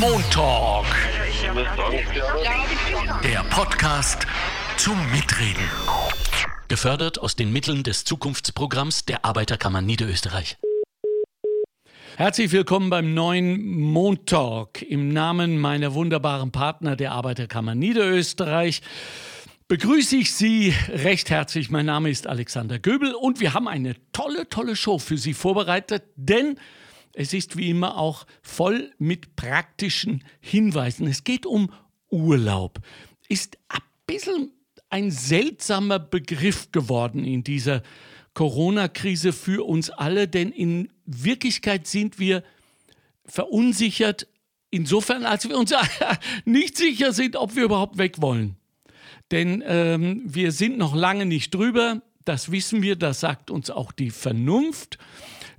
Montalk. Der Podcast zum Mitreden. Gefördert aus den Mitteln des Zukunftsprogramms der Arbeiterkammer Niederösterreich. Herzlich willkommen beim neuen Montalk. Im Namen meiner wunderbaren Partner der Arbeiterkammer Niederösterreich begrüße ich Sie recht herzlich. Mein Name ist Alexander Göbel und wir haben eine tolle, tolle Show für Sie vorbereitet, denn es ist wie immer auch voll mit praktischen Hinweisen. Es geht um Urlaub. Ist ein bisschen ein seltsamer Begriff geworden in dieser Corona-Krise für uns alle, denn in Wirklichkeit sind wir verunsichert, insofern, als wir uns nicht sicher sind, ob wir überhaupt weg wollen. Denn ähm, wir sind noch lange nicht drüber, das wissen wir, das sagt uns auch die Vernunft.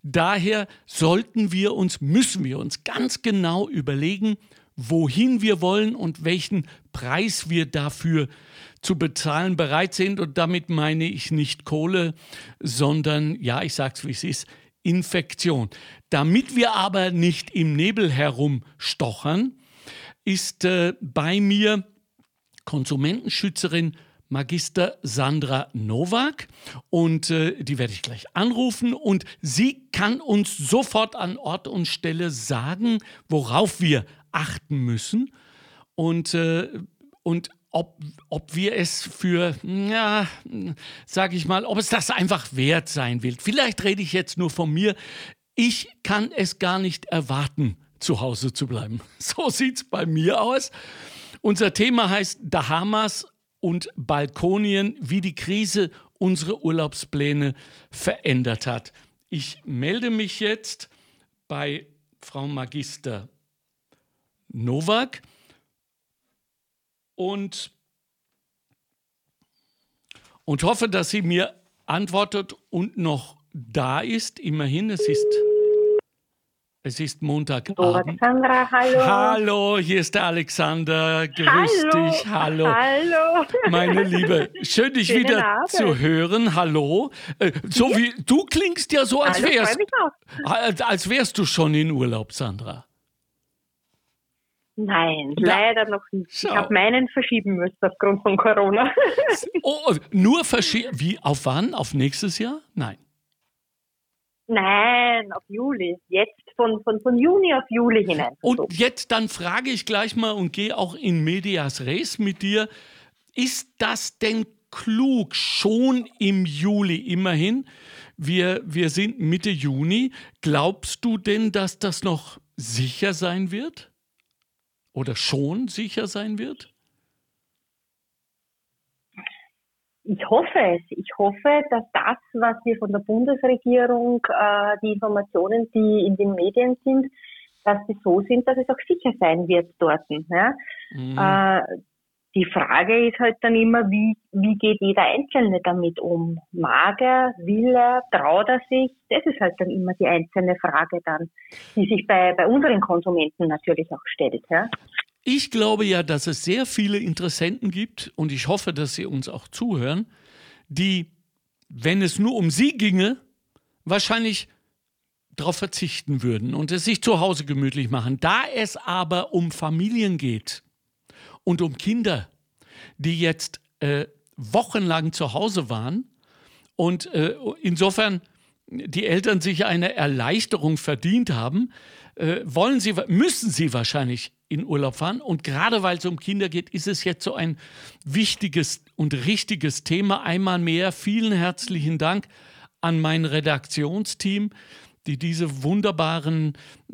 Daher sollten wir uns, müssen wir uns ganz genau überlegen, wohin wir wollen und welchen Preis wir dafür zu bezahlen bereit sind. Und damit meine ich nicht Kohle, sondern, ja, ich sage es wie es ist, Infektion. Damit wir aber nicht im Nebel herumstochern, ist äh, bei mir Konsumentenschützerin Magister Sandra Nowak und äh, die werde ich gleich anrufen und sie kann uns sofort an Ort und Stelle sagen, worauf wir achten müssen und, äh, und ob, ob wir es für, ja, sage ich mal, ob es das einfach wert sein will. Vielleicht rede ich jetzt nur von mir. Ich kann es gar nicht erwarten, zu Hause zu bleiben. So sieht es bei mir aus. Unser Thema heißt Dahamas und Balkonien, wie die Krise unsere Urlaubspläne verändert hat. Ich melde mich jetzt bei Frau Magister Nowak und, und hoffe, dass sie mir antwortet und noch da ist. Immerhin, es ist es ist Montagabend. Alexandra, hallo. Hallo, hier ist der Alexander. Grüß hallo. dich. Hallo. Hallo. Meine Liebe, schön dich Schönen wieder Abend. zu hören. Hallo. Äh, so wie du klingst ja so, als Hallo, wärst, als, als wärst du schon in Urlaub, Sandra. Nein, Ja. leider noch nicht. Schau. Ich habe meinen verschieben müssen aufgrund von Corona. Oh, nur verschieben. Wie? Auf wann? Auf nächstes Jahr? Nein. Nein, auf Juli. Jetzt von, von, von Juni auf Juli hinein. Und jetzt dann frage ich gleich mal und gehe auch in Medias Res mit dir. Ist das denn klug schon im Juli immerhin? Wir, wir sind Mitte Juni. Glaubst du denn, dass das noch sicher sein wird? Oder schon sicher sein wird? Ich hoffe es. Ich hoffe, dass das, was wir von der Bundesregierung, äh, die Informationen, die in den Medien sind, dass die so sind, dass es auch sicher sein wird dort. Ja? Mhm. Äh, die Frage ist halt dann immer, wie, wie geht jeder Einzelne damit um? Mag er, will er, traut er sich? Das ist halt dann immer die einzelne Frage dann, die sich bei, bei unseren Konsumenten natürlich auch stellt. Ja? Ich glaube ja, dass es sehr viele Interessenten gibt und ich hoffe, dass sie uns auch zuhören, die, wenn es nur um sie ginge, wahrscheinlich darauf verzichten würden und es sich zu Hause gemütlich machen. Da es aber um Familien geht und um Kinder, die jetzt äh, wochenlang zu Hause waren und äh, insofern die Eltern sich eine Erleichterung verdient haben, äh, wollen sie, müssen sie wahrscheinlich in Urlaub fahren. Und gerade weil es um Kinder geht, ist es jetzt so ein wichtiges und richtiges Thema. Einmal mehr vielen herzlichen Dank an mein Redaktionsteam, die diese wunderbaren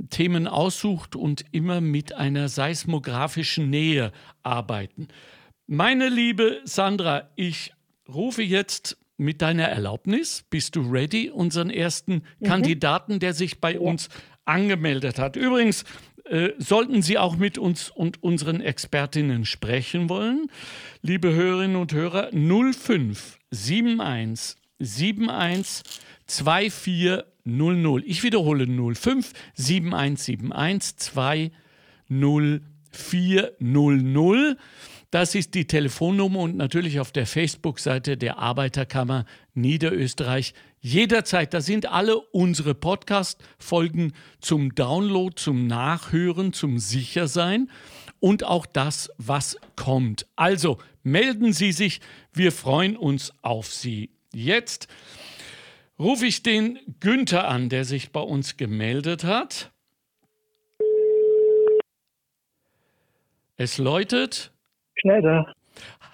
Themen aussucht und immer mit einer seismografischen Nähe arbeiten. Meine liebe Sandra, ich rufe jetzt mit deiner Erlaubnis, bist du ready, unseren ersten Kandidaten, der sich bei uns angemeldet hat. Übrigens, äh, sollten Sie auch mit uns und unseren Expertinnen sprechen wollen, liebe Hörerinnen und Hörer, 05 71 71 2400. Ich wiederhole 05 7171 20400. Das ist die Telefonnummer und natürlich auf der Facebook-Seite der Arbeiterkammer Niederösterreich Jederzeit, da sind alle unsere Podcast-Folgen zum Download, zum Nachhören, zum Sichersein und auch das, was kommt. Also melden Sie sich, wir freuen uns auf Sie. Jetzt rufe ich den Günther an, der sich bei uns gemeldet hat. Es läutet. Schneider.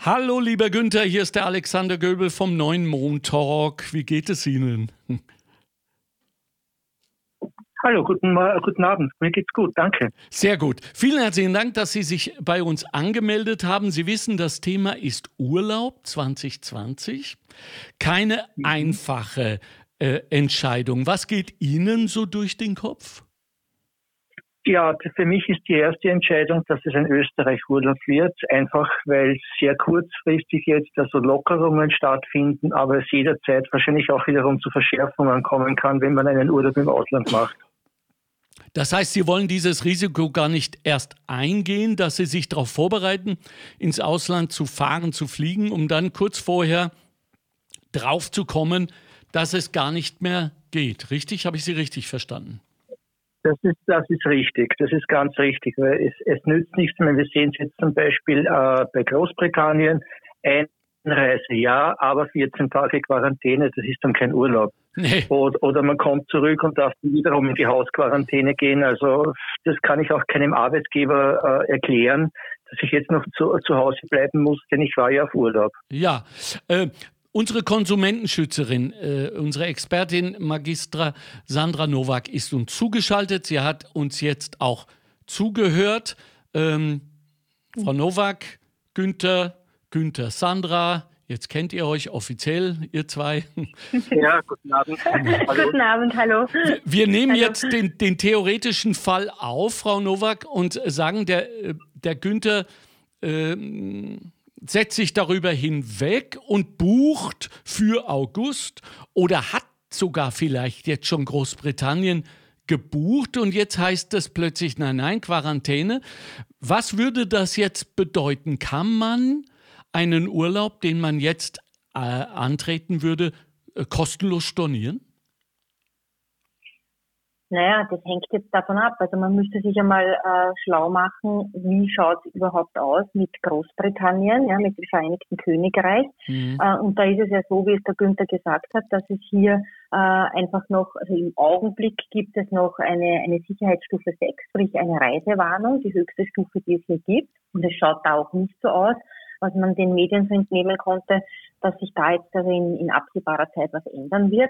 Hallo, lieber Günther, hier ist der Alexander Göbel vom Neuen Mond Talk. Wie geht es Ihnen? Hallo, guten, guten Abend. Mir geht's gut, danke. Sehr gut. Vielen herzlichen Dank, dass Sie sich bei uns angemeldet haben. Sie wissen, das Thema ist Urlaub 2020. Keine mhm. einfache äh, Entscheidung. Was geht Ihnen so durch den Kopf? Ja, für mich ist die erste Entscheidung, dass es ein Österreich-Urlaub wird, einfach weil sehr kurzfristig jetzt also Lockerungen stattfinden, aber es jederzeit wahrscheinlich auch wiederum zu Verschärfungen kommen kann, wenn man einen Urlaub im Ausland macht. Das heißt, Sie wollen dieses Risiko gar nicht erst eingehen, dass Sie sich darauf vorbereiten, ins Ausland zu fahren, zu fliegen, um dann kurz vorher drauf zu kommen, dass es gar nicht mehr geht. Richtig? Habe ich Sie richtig verstanden? Das ist, das ist richtig, das ist ganz richtig, weil es, es nützt nichts mehr. Wir sehen es jetzt zum Beispiel äh, bei Großbritannien, Einreise ja, aber 14 Tage Quarantäne, das ist dann kein Urlaub. Nee. Oder, oder man kommt zurück und darf wiederum in die Hausquarantäne gehen. Also das kann ich auch keinem Arbeitgeber äh, erklären, dass ich jetzt noch zu, zu Hause bleiben muss, denn ich war ja auf Urlaub. Ja, äh, Unsere Konsumentenschützerin, äh, unsere Expertin Magistra Sandra Nowak ist uns zugeschaltet. Sie hat uns jetzt auch zugehört. Ähm, Frau Nowak, Günther, Günther, Sandra, jetzt kennt ihr euch offiziell, ihr zwei. Ja, guten Abend. guten Abend, hallo. Wir, wir nehmen hallo. jetzt den, den, theoretischen Fall auf, Frau Nowak, und sagen, der, äh, der Günther. Äh, setzt sich darüber hinweg und bucht für August oder hat sogar vielleicht jetzt schon Großbritannien gebucht und jetzt heißt es plötzlich, nein, nein, Quarantäne. Was würde das jetzt bedeuten? Kann man einen Urlaub, den man jetzt äh, antreten würde, äh, kostenlos stornieren? Naja, das hängt jetzt davon ab. Also man müsste sich einmal äh, schlau machen, wie schaut es überhaupt aus mit Großbritannien, ja, mit dem Vereinigten Königreich. Mhm. Äh, und da ist es ja so, wie es der Günther gesagt hat, dass es hier äh, einfach noch, also im Augenblick gibt es noch eine, eine Sicherheitsstufe 6, sprich eine Reisewarnung, die höchste Stufe, die es hier gibt. Und es schaut da auch nicht so aus, was man den Medien so entnehmen konnte, dass sich da jetzt also in, in absehbarer Zeit was ändern wird.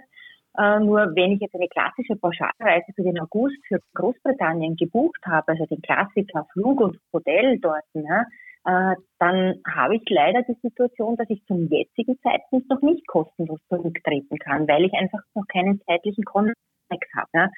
Äh, nur wenn ich jetzt eine klassische Pauschalreise für den August für Großbritannien gebucht habe, also den Klassiker Flug und Hotel dort, ne, äh, dann habe ich leider die Situation, dass ich zum jetzigen Zeitpunkt noch nicht kostenlos zurücktreten kann, weil ich einfach noch keinen zeitlichen Kontext habe. Ne.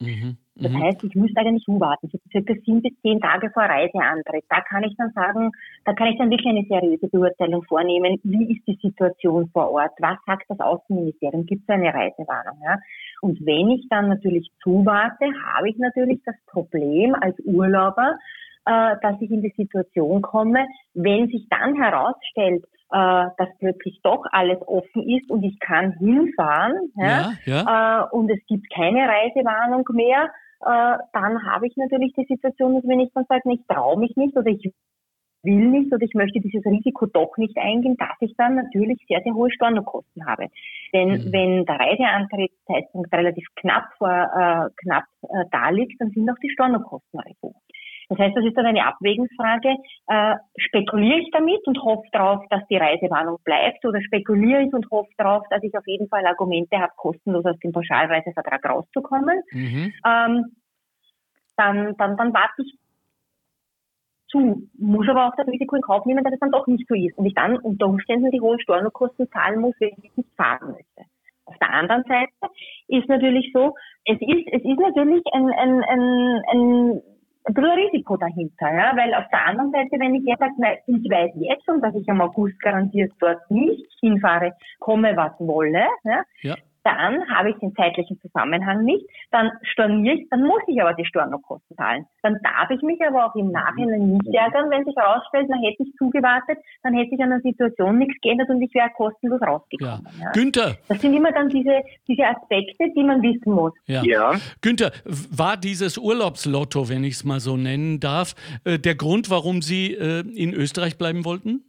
Mhm. Das mhm. heißt, ich müsste eigentlich zuwarten, so circa sieben bis zehn Tage vor Reiseantritt. Da kann ich dann sagen, da kann ich dann wirklich eine seriöse Beurteilung vornehmen. Wie ist die Situation vor Ort? Was sagt das Außenministerium? Gibt es eine Reisewarnung? Ja? Und wenn ich dann natürlich zuwarte, habe ich natürlich das Problem als Urlauber, äh, dass ich in die Situation komme, wenn sich dann herausstellt, äh, dass plötzlich doch alles offen ist und ich kann hinfahren ja, ja, ja. Äh, und es gibt keine Reisewarnung mehr, dann habe ich natürlich die Situation, dass wenn ich dann sage, ich traue mich nicht oder ich will nicht oder ich möchte dieses Risiko doch nicht eingehen, dass ich dann natürlich sehr, sehr hohe Stornokosten habe. Denn mhm. wenn der Reiseantrittszeitpunkt relativ knapp vor, äh, knapp äh, da liegt, dann sind auch die Stornokosten recht hoch. Das heißt, das ist dann eine Abwägungsfrage. Äh, spekuliere ich damit und hoffe darauf, dass die Reisewarnung bleibt oder spekuliere ich und hoffe darauf, dass ich auf jeden Fall Argumente habe, kostenlos aus dem Pauschalreisevertrag rauszukommen. Mhm. Ähm, dann, dann, dann warte ich zu, muss aber auch das Risiko in Kauf nehmen, dass es dann doch nicht so ist und ich dann unter Umständen die hohen Stornokosten zahlen muss, wenn ich nicht fahren möchte. Auf der anderen Seite ist natürlich so, es ist, es ist natürlich ein, ein, ein, ein ein Risiko dahinter, ja, weil auf der anderen Seite, wenn ich jetzt sage, ich weiß jetzt schon, dass ich am August garantiert dort nicht hinfahre, komme was wolle, ja, ja. Dann habe ich den zeitlichen Zusammenhang nicht, dann storniere ich, dann muss ich aber die Stornokosten zahlen. Dann darf ich mich aber auch im Nachhinein nicht ärgern, wenn sich herausstellt, dann hätte ich zugewartet, dann hätte sich an der Situation nichts geändert und ich wäre kostenlos rausgekommen. Ja. Ja. Günther. Das sind immer dann diese, diese Aspekte, die man wissen muss. Ja. ja. Günther, war dieses Urlaubslotto, wenn ich es mal so nennen darf, äh, der Grund, warum Sie äh, in Österreich bleiben wollten?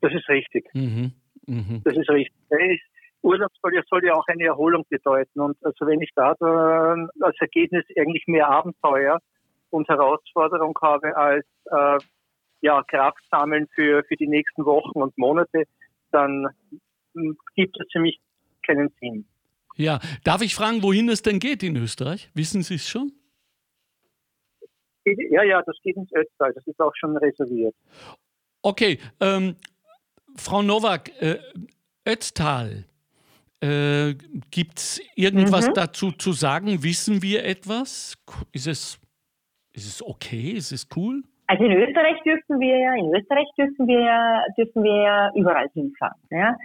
Das ist richtig. Mhm. Mhm. Das ist richtig. Urlaub soll ja, soll ja auch eine Erholung bedeuten. Und also wenn ich da dann als Ergebnis eigentlich mehr Abenteuer und Herausforderung habe als äh, ja, Kraft sammeln für, für die nächsten Wochen und Monate, dann hm, gibt es für mich keinen Sinn. Ja, darf ich fragen, wohin es denn geht in Österreich? Wissen Sie es schon? Ja, ja, das geht ins Ötztal. Das ist auch schon reserviert. Okay, ähm, Frau Nowak, äh, Ötztal, äh, Gibt es irgendwas mhm. dazu zu sagen? Wissen wir etwas? Ist es, ist es okay? Ist es cool? Also in Österreich dürfen wir ja, in Österreich dürfen wir ja, dürfen wir ja überall hinfahren. Ja?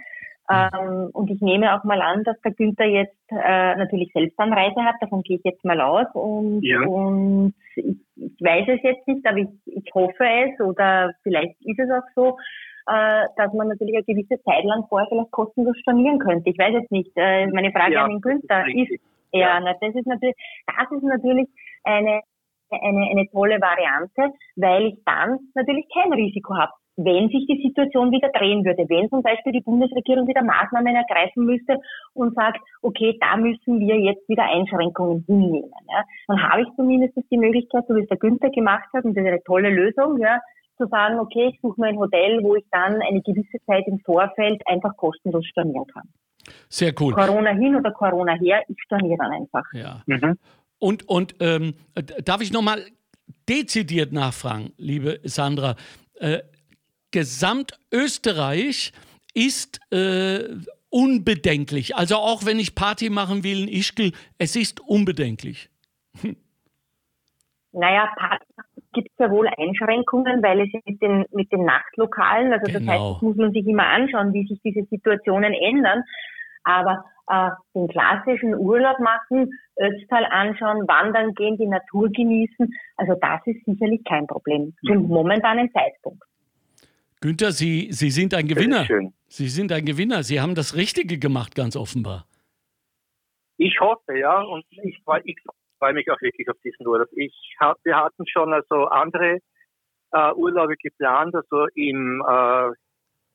Ähm, und ich nehme auch mal an, dass der Günther jetzt äh, natürlich Selbstanreise hat, davon gehe ich jetzt mal aus. Und, ja. und ich, ich weiß es jetzt nicht, aber ich, ich hoffe es oder vielleicht ist es auch so, äh, dass man natürlich eine gewisse Zeit lang vorher vielleicht kostenlos stornieren könnte. Ich weiß jetzt nicht. Äh, meine Frage ja, an den Günther ist, ist ja. Na, das ist natürlich, das ist natürlich eine, eine, eine tolle Variante, weil ich dann natürlich kein Risiko habe. Wenn sich die Situation wieder drehen würde, wenn zum Beispiel die Bundesregierung wieder Maßnahmen ergreifen müsste und sagt, okay, da müssen wir jetzt wieder Einschränkungen hinnehmen, ja, dann habe ich zumindest die Möglichkeit, so wie es der Günther gemacht hat, und das ist eine tolle Lösung, ja, zu sagen, okay, ich suche mir ein Hotel, wo ich dann eine gewisse Zeit im Vorfeld einfach kostenlos stornieren kann. Sehr cool. Corona hin oder Corona her, ich storniere dann einfach. Ja. Mhm. Und, und ähm, darf ich nochmal dezidiert nachfragen, liebe Sandra? Äh, Gesamtösterreich ist äh, unbedenklich. Also auch wenn ich Party machen will in Ischgl, es ist unbedenklich. Naja, Party gibt es ja wohl Einschränkungen, weil es mit den, mit den Nachtlokalen, also das heißt, genau. das muss man sich immer anschauen, wie sich diese Situationen ändern. Aber äh, den klassischen Urlaub machen, Ötztal anschauen, wandern gehen, die Natur genießen, also das ist sicherlich kein Problem zum mhm. momentanen Zeitpunkt. Günther, Sie, Sie sind ein Gewinner. Sie sind ein Gewinner. Sie haben das Richtige gemacht, ganz offenbar. Ich hoffe, ja. Und ich, ich freue mich auch wirklich auf diesen Urlaub. Ich hab, wir hatten schon also andere äh, Urlaube geplant, also im äh,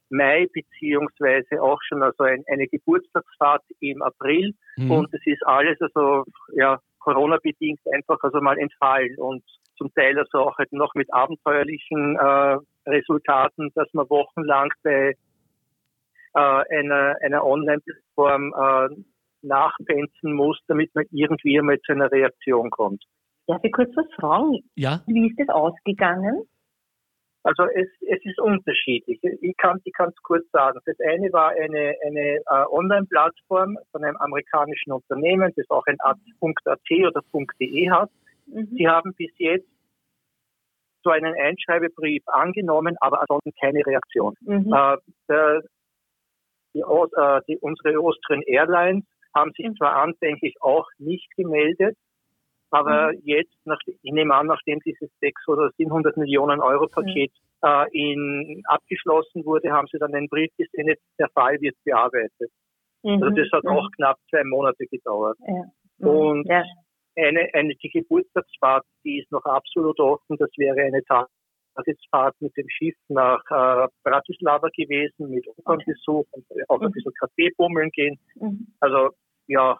Mai beziehungsweise auch schon also ein, eine Geburtstagsfahrt im April mhm. und es ist alles also ja Corona bedingt einfach also mal entfallen und zum Teil also auch halt noch mit abenteuerlichen äh, Resultaten, dass man wochenlang bei äh, einer, einer Online-Plattform äh, nachpenzen muss, damit man irgendwie einmal zu einer Reaktion kommt. Darf ich kurz was fragen? Ja. Wie ist das ausgegangen? Also es, es ist unterschiedlich. Ich kann ich es kurz sagen. Das eine war eine, eine äh, Online-Plattform von einem amerikanischen Unternehmen, das auch ein .at oder .de hat. Mhm. Sie haben bis jetzt so einen Einschreibebrief angenommen, aber ansonsten keine Reaktion. Mhm. Äh, der, die, äh, die, unsere Austrian Airlines haben sich zwar anfänglich auch nicht gemeldet, aber mhm. jetzt, nach, ich nehme an, nachdem dieses 600 oder 700 Millionen Euro Paket mhm. äh, in, abgeschlossen wurde, haben sie dann einen Brief gesendet, der Fall wird bearbeitet. Mhm. Also das hat mhm. auch knapp zwei Monate gedauert. Ja. Mhm. Und ja. eine, eine, die Geburtstagsfahrt, die ist noch absolut offen, das wäre eine Tagesfahrt mit dem Schiff nach äh, Bratislava gewesen, mit Opernbesuch und auch ein mhm. bisschen Kaffee bummeln gehen. Also ja,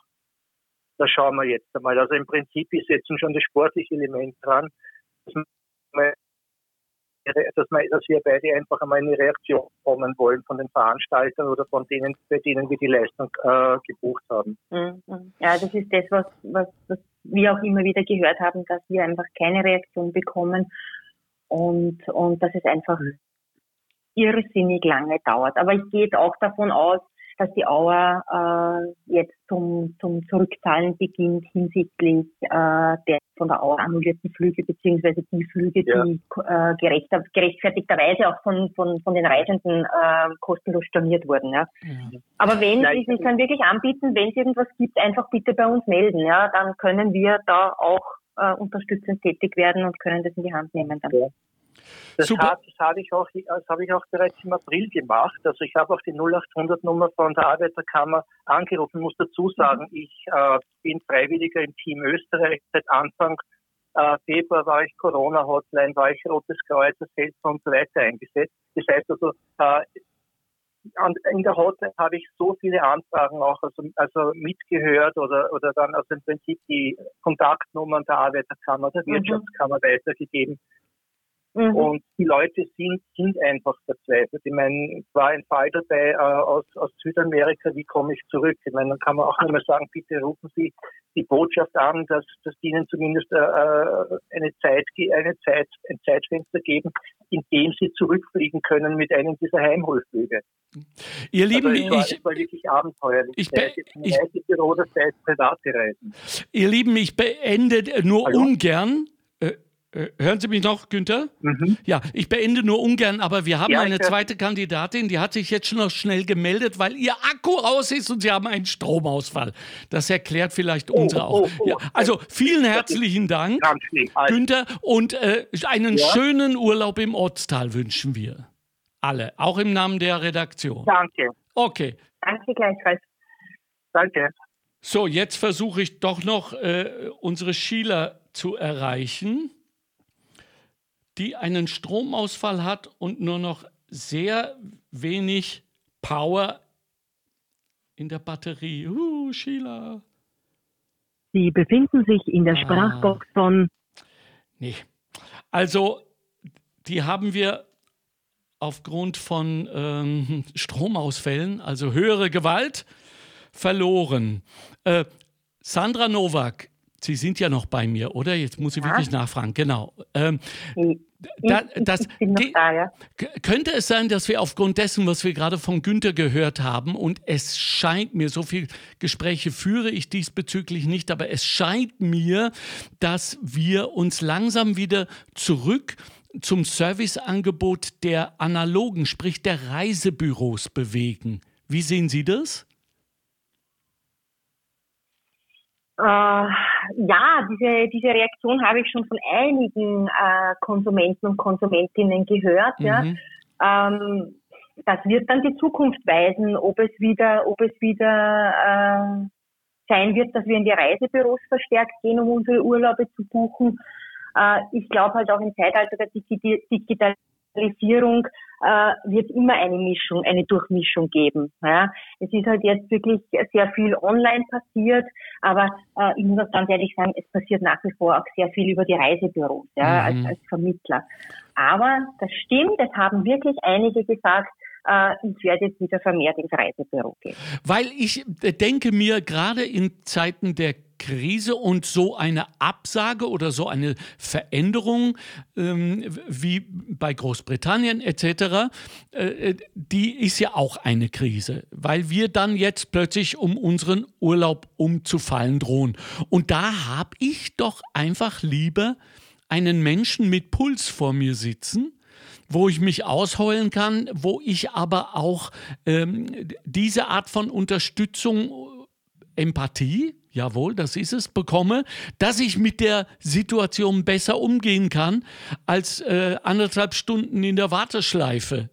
da schauen wir jetzt einmal. Also im Prinzip ist jetzt schon das sportliche Element dran, dass, wir, dass, wir, dass wir beide einfach einmal eine Reaktion bekommen wollen von den Veranstaltern oder von denen, bei denen wir die Leistung äh, gebucht haben. Mhm. Ja, das ist das, was, was, was wir auch immer wieder gehört haben, dass wir einfach keine Reaktion bekommen und, und dass es einfach irrsinnig lange dauert. Aber ich gehe jetzt auch davon aus, dass die Auer äh, jetzt zum, zum Zurückzahlen beginnt hinsichtlich äh, der von der Auer annullierten Flüge beziehungsweise die Flüge, ja. die äh, gerechter, gerechtfertigterweise auch von, von, von den Reisenden äh, kostenlos storniert wurden. Ja. Mhm. Aber wenn, Nein, ich kann wirklich anbieten, wenn es irgendwas gibt, einfach bitte bei uns melden. Ja, dann können wir da auch äh, unterstützend tätig werden und können das in die Hand nehmen. Dann. Das, Hat, das habe ich, auch, das habe ich auch bereits im April gemacht. Also ich habe auch die 0800-Nummer von der Arbeiterkammer angerufen, muss dazu sagen, mhm. ich äh, bin Freiwilliger im Team Österreich. Seit Anfang äh, Februar war ich Corona-Hotline, war ich Rotes Kreuz, selbst und so weiter eingesetzt. Das heißt also, äh, in der Hotline habe ich so viele Anfragen auch also, also mitgehört oder, oder dann also im Prinzip die Kontaktnummern der Arbeiterkammer, der mhm. Wirtschaftskammer mhm. weitergegeben. Mhm. Und die Leute sind, sind einfach verzweifelt. Ich meine, es war ein Fall dabei äh, aus, aus Südamerika, wie komme ich zurück? Ich meine, dann kann man auch nur mal sagen, bitte rufen Sie die Botschaft an, dass, dass die Ihnen zumindest äh, äh eine Zeit, eine Zeit, ein Zeitfenster geben, in dem Sie zurückfliegen können mit einem dieser Heimholflüge. Ihr Lieben, also war, ich, war wirklich abenteuerlich. Ich, be, ich, Büro, das Reisen. Ihr Lieben, ich beende nur Hallo? ungern äh, hören Sie mich noch, Günther? Mhm. Ja, ich beende nur ungern, aber wir haben ja, eine zweite Kandidatin, die hat sich jetzt schon noch schnell gemeldet, weil ihr Akku aus ist und sie haben einen Stromausfall. Das erklärt vielleicht oh, unsere auch. Oh, oh, ja, also vielen herzlichen Dank, Günther, und äh, einen ja. schönen Urlaub im Ortstal wünschen wir. Alle, auch im Namen der Redaktion. Danke. Okay. Danke gleichfalls. Danke. So, jetzt versuche ich doch noch äh, unsere Sheila zu erreichen die einen Stromausfall hat und nur noch sehr wenig Power in der Batterie. Uh, Sheila. Sie befinden sich in der ah. Sprachbox von. Nee. Also, die haben wir aufgrund von ähm, Stromausfällen, also höhere Gewalt, verloren. Äh, Sandra Nowak, Sie sind ja noch bei mir, oder? Jetzt muss ich ja. wirklich nachfragen. Genau. Ähm, da, das, da, ja. Könnte es sein, dass wir aufgrund dessen, was wir gerade von Günther gehört haben, und es scheint mir, so viele Gespräche führe ich diesbezüglich nicht, aber es scheint mir, dass wir uns langsam wieder zurück zum Serviceangebot der analogen, sprich der Reisebüros bewegen. Wie sehen Sie das? Äh, ja, diese, diese Reaktion habe ich schon von einigen äh, Konsumenten und Konsumentinnen gehört. Mhm. Ja. Ähm, das wird dann die Zukunft weisen, ob es wieder, ob es wieder äh, sein wird, dass wir in die Reisebüros verstärkt gehen, um unsere Urlaube zu buchen. Äh, ich glaube halt auch im Zeitalter der Digitalisierung äh, wird immer eine Mischung, eine Durchmischung geben. Ja. Es ist halt jetzt wirklich sehr viel online passiert, aber äh, ich muss auch ganz ehrlich sagen, es passiert nach wie vor auch sehr viel über die Reisebüros ja, mhm. als, als Vermittler. Aber das stimmt, es haben wirklich einige gesagt, ich werde jetzt wieder vermehrt ins Reisebüro gehen. Weil ich denke mir, gerade in Zeiten der Krise und so eine Absage oder so eine Veränderung ähm, wie bei Großbritannien etc., äh, die ist ja auch eine Krise, weil wir dann jetzt plötzlich um unseren Urlaub umzufallen drohen. Und da habe ich doch einfach lieber einen Menschen mit Puls vor mir sitzen, wo ich mich ausheulen kann, wo ich aber auch ähm, diese Art von Unterstützung, Empathie, jawohl, das ist es, bekomme, dass ich mit der Situation besser umgehen kann, als äh, anderthalb Stunden in der Warteschleife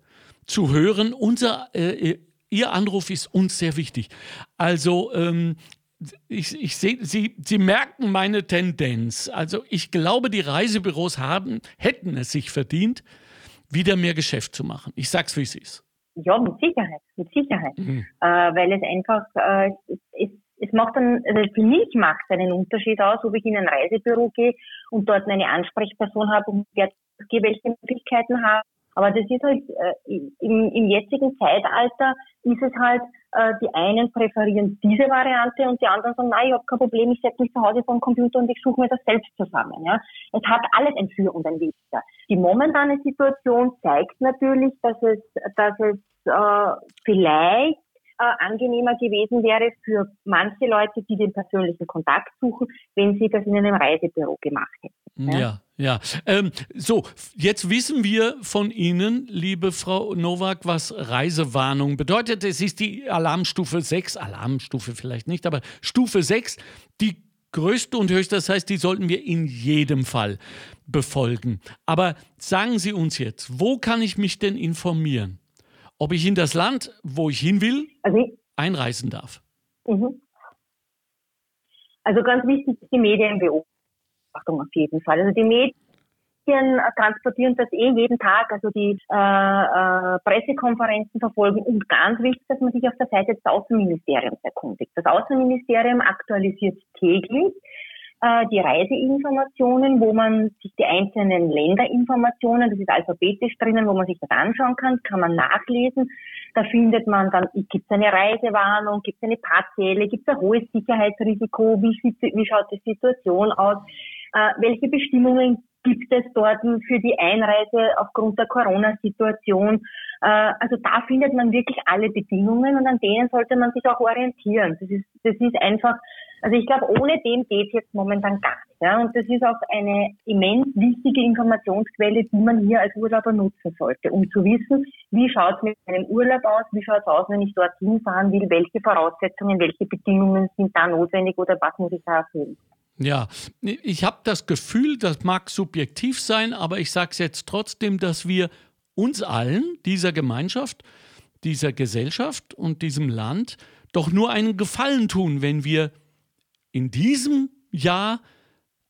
zu hören. Unser, äh, Ihr Anruf ist uns sehr wichtig. Also, ähm, ich, ich sehe, Sie, Sie merken meine Tendenz. Also, ich glaube, die Reisebüros haben, hätten es sich verdient, wieder mehr Geschäft zu machen. Ich sag's, wie es ist. Ja, mit Sicherheit, mit Sicherheit. Mhm. Äh, weil es einfach, äh, es, es es macht dann, also für mich macht es einen Unterschied aus, ob ich in ein Reisebüro gehe und dort eine Ansprechperson habe und der welche Möglichkeiten habe. Aber das ist halt, äh, im, im jetzigen Zeitalter ist es halt, äh, die einen präferieren diese Variante und die anderen sagen, nein, ich habe kein Problem, ich setze mich zu Hause vor den Computer und ich suche mir das selbst zusammen. Ja. Es hat alles ein Für und ein Wider. Die momentane Situation zeigt natürlich, dass es, dass es äh, vielleicht äh, angenehmer gewesen wäre für manche Leute, die den persönlichen Kontakt suchen, wenn sie das in einem Reisebüro gemacht hätten. Ja, ja. Ja. Ähm, so, jetzt wissen wir von Ihnen, liebe Frau Nowak, was Reisewarnung bedeutet. Es ist die Alarmstufe 6, Alarmstufe vielleicht nicht, aber Stufe 6, die größte und höchste. Das heißt, die sollten wir in jedem Fall befolgen. Aber sagen Sie uns jetzt, wo kann ich mich denn informieren? Ob ich in das Land, wo ich hin will, also, einreisen darf? Mhm. Also ganz wichtig ist die Medienbeobachtung auf jeden Fall. Also die Medien transportieren das eh jeden Tag, also die äh, äh, Pressekonferenzen verfolgen und ganz wichtig, dass man sich auf der Seite des Außenministeriums erkundigt. Das Außenministerium aktualisiert täglich äh, die Reiseinformationen, wo man sich die einzelnen Länderinformationen, das ist alphabetisch drinnen, wo man sich das anschauen kann, kann man nachlesen. Da findet man dann, gibt es eine Reisewarnung, gibt es eine partielle, gibt es ein hohes Sicherheitsrisiko, wie, wie schaut die Situation aus, äh, welche Bestimmungen gibt es dort für die Einreise aufgrund der Corona-Situation. Äh, also da findet man wirklich alle Bedingungen und an denen sollte man sich auch orientieren. Das ist, das ist einfach, also ich glaube, ohne dem geht es jetzt momentan gar nicht. Ja? Und das ist auch eine immens wichtige Informationsquelle, die man hier als Urlauber nutzen sollte, um zu wissen, wie schaut es mit einem Urlaub aus, wie schaut es aus, wenn ich dorthin fahren will, welche Voraussetzungen, welche Bedingungen sind da notwendig oder was muss ich da erfüllen. Ja, ich habe das Gefühl, das mag subjektiv sein, aber ich sage es jetzt trotzdem, dass wir uns allen, dieser Gemeinschaft, dieser Gesellschaft und diesem Land doch nur einen Gefallen tun, wenn wir in diesem Jahr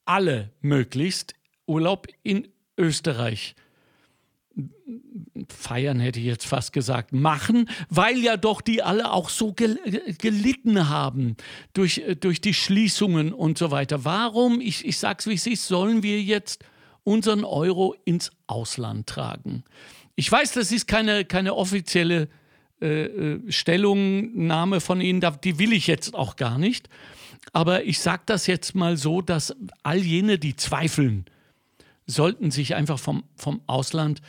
alle möglichst Urlaub in Österreich feiern hätte ich jetzt fast gesagt, machen, weil ja doch die alle auch so gel gelitten haben durch, äh, durch die Schließungen und so weiter. Warum, ich, ich sage es wie es ist, sollen wir jetzt unseren Euro ins Ausland tragen? Ich weiß, das ist keine, keine offizielle äh, äh Stellungnahme von Ihnen, die will ich jetzt auch gar nicht. Aber ich sage das jetzt mal so, dass all jene, die zweifeln, sollten sich einfach vom, vom Ausland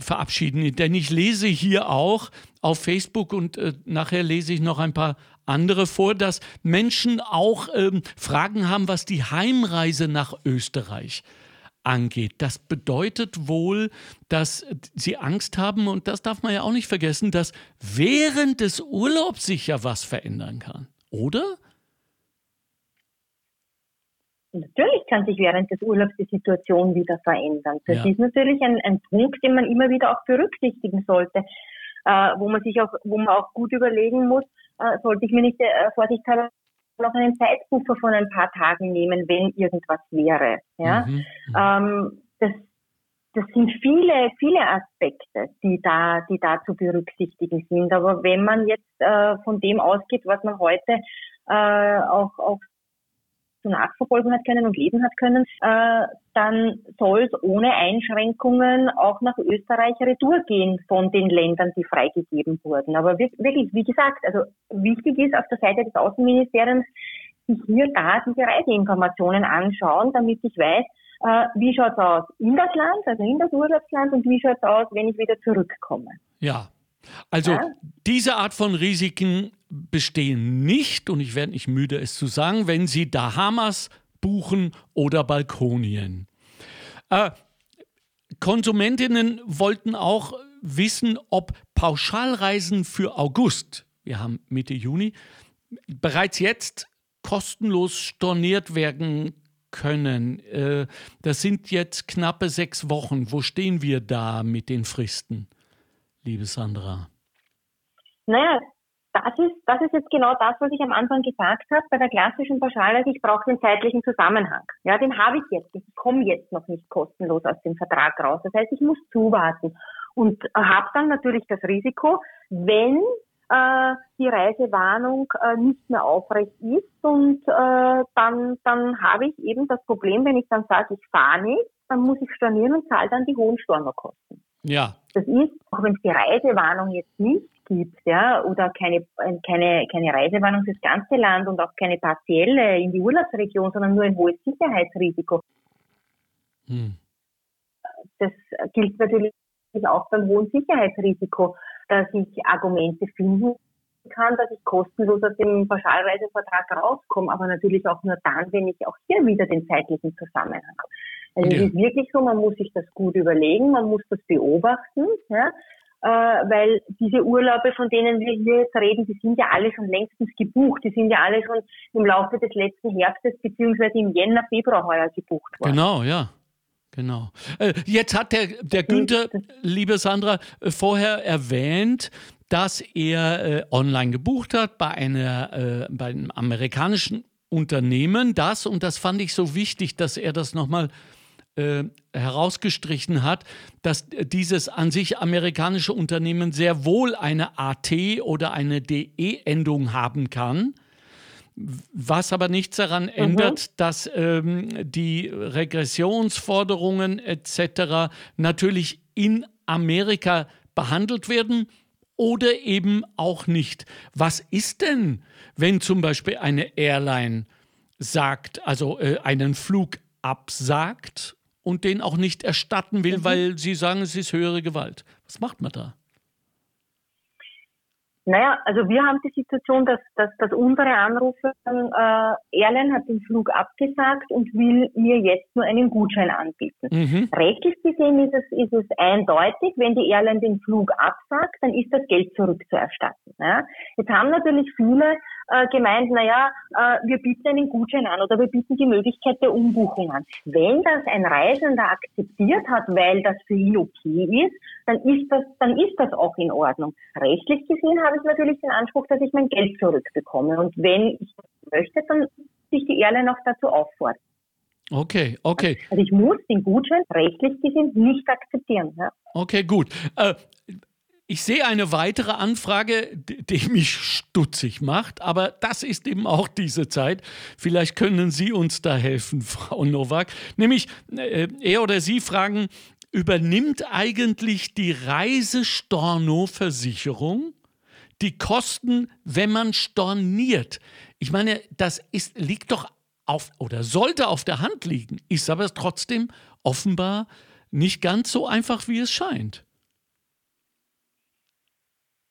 verabschieden. Denn ich lese hier auch auf Facebook und äh, nachher lese ich noch ein paar andere vor, dass Menschen auch ähm, Fragen haben, was die Heimreise nach Österreich angeht. Das bedeutet wohl, dass sie Angst haben, und das darf man ja auch nicht vergessen, dass während des Urlaubs sich ja was verändern kann. Oder? Natürlich kann sich während des Urlaubs die Situation wieder verändern. Das ja. ist natürlich ein, ein, Punkt, den man immer wieder auch berücksichtigen sollte, äh, wo man sich auch, wo man auch gut überlegen muss, äh, sollte ich mir nicht äh, vorsichtshalber noch einen Zeitpuffer von ein paar Tagen nehmen, wenn irgendwas wäre. Ja? Mhm, mhm. ähm, das, das sind viele, viele Aspekte, die da, die da zu berücksichtigen sind. Aber wenn man jetzt äh, von dem ausgeht, was man heute äh, auch, auch so nachverfolgen hat können und lesen hat können, äh, dann soll es ohne Einschränkungen auch nach Österreich retour gehen von den Ländern, die freigegeben wurden. Aber wirklich, wie gesagt, also wichtig ist auf der Seite des Außenministeriums, sich hier da diese Reiseinformationen anschauen, damit ich weiß, äh, wie schaut es aus in das Land, also in das Urlaubsland und wie schaut es aus, wenn ich wieder zurückkomme. Ja, also ja? diese Art von Risiken bestehen nicht, und ich werde nicht müde, es zu sagen, wenn Sie Bahamas buchen oder Balkonien. Äh, Konsumentinnen wollten auch wissen, ob Pauschalreisen für August, wir haben Mitte Juni, bereits jetzt kostenlos storniert werden können. Äh, das sind jetzt knappe sechs Wochen. Wo stehen wir da mit den Fristen? Liebe Sandra? Naja, das ist, das ist jetzt genau das, was ich am Anfang gesagt habe. Bei der klassischen Pauschalreise, ich brauche den zeitlichen Zusammenhang. Ja, den habe ich jetzt. Ich komme jetzt noch nicht kostenlos aus dem Vertrag raus. Das heißt, ich muss zuwarten und habe dann natürlich das Risiko, wenn äh, die Reisewarnung äh, nicht mehr aufrecht ist und äh, dann, dann habe ich eben das Problem, wenn ich dann sage, ich fahre nicht, dann muss ich stornieren und zahle dann die hohen Stornokosten. Ja. Das ist, auch wenn es die Reisewarnung jetzt nicht gibt, ja, oder keine, keine, keine Reisewarnung fürs ganze Land und auch keine partielle in die Urlaubsregion, sondern nur ein hohes Sicherheitsrisiko. Hm. Das gilt natürlich auch beim hohen Sicherheitsrisiko, dass sich Argumente finden, kann, dass ich kostenlos aus dem Pauschalreisevertrag rauskomme, aber natürlich auch nur dann, wenn ich auch hier wieder den zeitlichen Zusammenhang habe. Also ja. es ist wirklich so, man muss sich das gut überlegen, man muss das beobachten, ja, äh, weil diese Urlaube, von denen wir hier jetzt reden, die sind ja alle schon längstens gebucht. Die sind ja alle schon im Laufe des letzten Herbstes beziehungsweise im Jänner, Februar heuer gebucht worden. Genau, ja. Genau. Äh, jetzt hat der, der Günther, liebe Sandra, äh, vorher erwähnt, dass er äh, online gebucht hat bei, einer, äh, bei einem amerikanischen Unternehmen. Das, und das fand ich so wichtig, dass er das nochmal äh, herausgestrichen hat, dass dieses an sich amerikanische Unternehmen sehr wohl eine AT oder eine DE-Endung haben kann. Was aber nichts daran mhm. ändert, dass ähm, die Regressionsforderungen etc. natürlich in Amerika behandelt werden oder eben auch nicht. Was ist denn, wenn zum Beispiel eine Airline sagt, also äh, einen Flug absagt und den auch nicht erstatten will, mhm. weil sie sagen, es ist höhere Gewalt? Was macht man da? Naja, also wir haben die Situation, dass, dass, dass unsere Anrufer, äh, Airline hat den Flug abgesagt und will mir jetzt nur einen Gutschein anbieten. Mhm. Rechtlich gesehen ist es, ist es eindeutig, wenn die Airline den Flug absagt, dann ist das Geld zurückzuerstatten. Ja? Jetzt haben natürlich viele äh, gemeint, naja, äh, wir bieten einen Gutschein an oder wir bieten die Möglichkeit der Umbuchung an. Wenn das ein Reisender akzeptiert hat, weil das für ihn okay ist, dann ist das, dann ist das auch in Ordnung. Rechtlich gesehen habe ich natürlich den Anspruch, dass ich mein Geld zurückbekomme. Und wenn ich möchte, dann sich die Airline auch dazu auffordern. Okay, okay. Also ich muss den Gutschein rechtlich gesehen nicht akzeptieren. Ja? Okay, gut. Äh, ich sehe eine weitere Anfrage, die mich stutzig macht, aber das ist eben auch diese Zeit. Vielleicht können Sie uns da helfen, Frau Nowak. Nämlich, äh, er oder Sie fragen, übernimmt eigentlich die Reisestorno-Versicherung die Kosten, wenn man storniert? Ich meine, das ist, liegt doch auf oder sollte auf der Hand liegen, ist aber trotzdem offenbar nicht ganz so einfach, wie es scheint.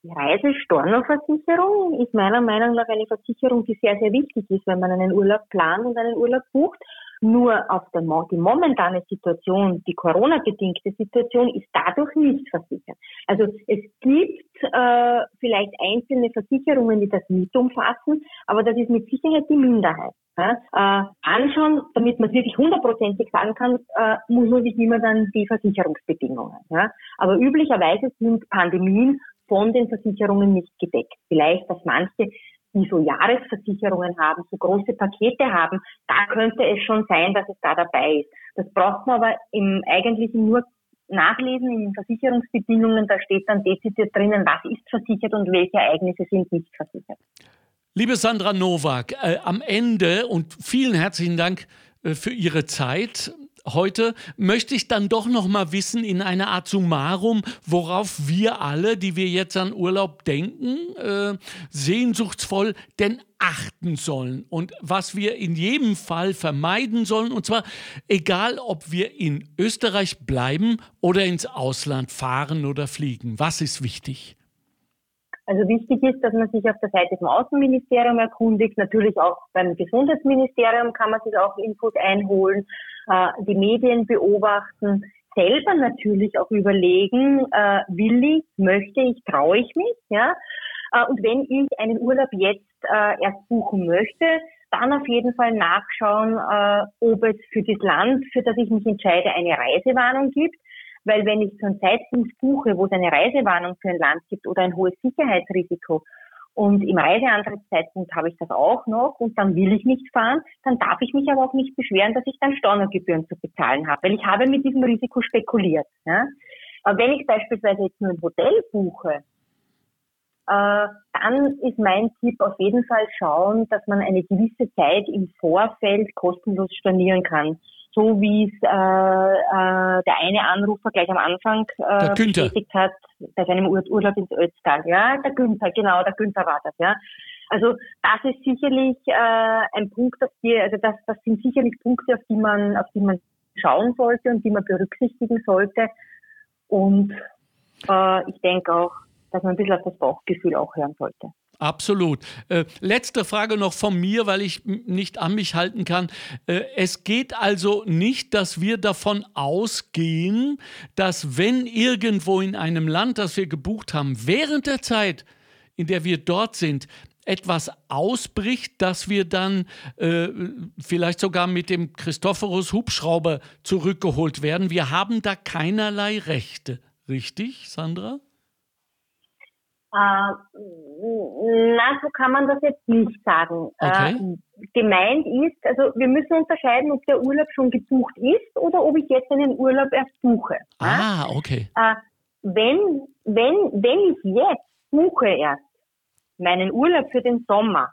Die Reisestornoversicherung ist meiner Meinung nach eine Versicherung, die sehr, sehr wichtig ist, wenn man einen Urlaub plant und einen Urlaub bucht. Nur auf der, die momentane Situation, die Corona-bedingte Situation, ist dadurch nicht versichert. Also es gibt äh, vielleicht einzelne Versicherungen, die das nicht umfassen, aber das ist mit Sicherheit die Minderheit. Ja? Äh, anschauen, damit man wirklich hundertprozentig sagen kann, äh, muss man sich immer dann die Versicherungsbedingungen. Ja? Aber üblicherweise sind Pandemien von den Versicherungen nicht gedeckt. Vielleicht, dass manche, die so Jahresversicherungen haben, so große Pakete haben, da könnte es schon sein, dass es da dabei ist. Das braucht man aber im Eigentlichen nur nachlesen in den Versicherungsbedingungen. Da steht dann dezidiert drinnen, was ist versichert und welche Ereignisse sind nicht versichert. Liebe Sandra Nowak, äh, am Ende und vielen herzlichen Dank äh, für Ihre Zeit heute möchte ich dann doch noch mal wissen in einer Art Summarum, worauf wir alle, die wir jetzt an Urlaub denken, äh, sehnsuchtsvoll denn achten sollen und was wir in jedem Fall vermeiden sollen und zwar egal, ob wir in Österreich bleiben oder ins Ausland fahren oder fliegen. Was ist wichtig? Also wichtig ist, dass man sich auf der Seite vom Außenministerium erkundigt. Natürlich auch beim Gesundheitsministerium kann man sich auch Infos einholen, äh, die Medien beobachten, selber natürlich auch überlegen, äh, will ich, möchte ich, traue ich mich, ja. Äh, und wenn ich einen Urlaub jetzt erst buchen möchte, dann auf jeden Fall nachschauen, ob es für das Land, für das ich mich entscheide, eine Reisewarnung gibt weil wenn ich zu einem Zeitpunkt buche, wo es eine Reisewarnung für ein Land gibt oder ein hohes Sicherheitsrisiko und im Reiseantrittszeitpunkt habe ich das auch noch und dann will ich nicht fahren, dann darf ich mich aber auch nicht beschweren, dass ich dann Stornogebühren zu bezahlen habe, weil ich habe mit diesem Risiko spekuliert. Ja? Aber wenn ich beispielsweise jetzt nur ein Hotel buche, äh, dann ist mein Tipp auf jeden Fall schauen, dass man eine gewisse Zeit im Vorfeld kostenlos stornieren kann so wie es äh, äh, der eine Anrufer gleich am Anfang äh, bestätigt hat, bei seinem Ur Urlaub ins Ötztal. Ja, der Günther, genau, der Günther war das, ja. Also das ist sicherlich äh, ein Punkt, auf die, also das, das sind sicherlich Punkte, auf die man, auf die man schauen sollte und die man berücksichtigen sollte. Und äh, ich denke auch, dass man ein bisschen auf das Bauchgefühl auch hören sollte. Absolut. Äh, letzte Frage noch von mir, weil ich nicht an mich halten kann. Äh, es geht also nicht, dass wir davon ausgehen, dass wenn irgendwo in einem Land, das wir gebucht haben, während der Zeit, in der wir dort sind, etwas ausbricht, dass wir dann äh, vielleicht sogar mit dem Christophorus Hubschrauber zurückgeholt werden. Wir haben da keinerlei Rechte. Richtig, Sandra? Äh, na, so kann man das jetzt nicht sagen. Okay. Äh, gemeint ist, also wir müssen unterscheiden, ob der Urlaub schon gebucht ist oder ob ich jetzt einen Urlaub erst buche. Ah, okay. Äh, wenn, wenn, wenn ich jetzt buche erst meinen Urlaub für den Sommer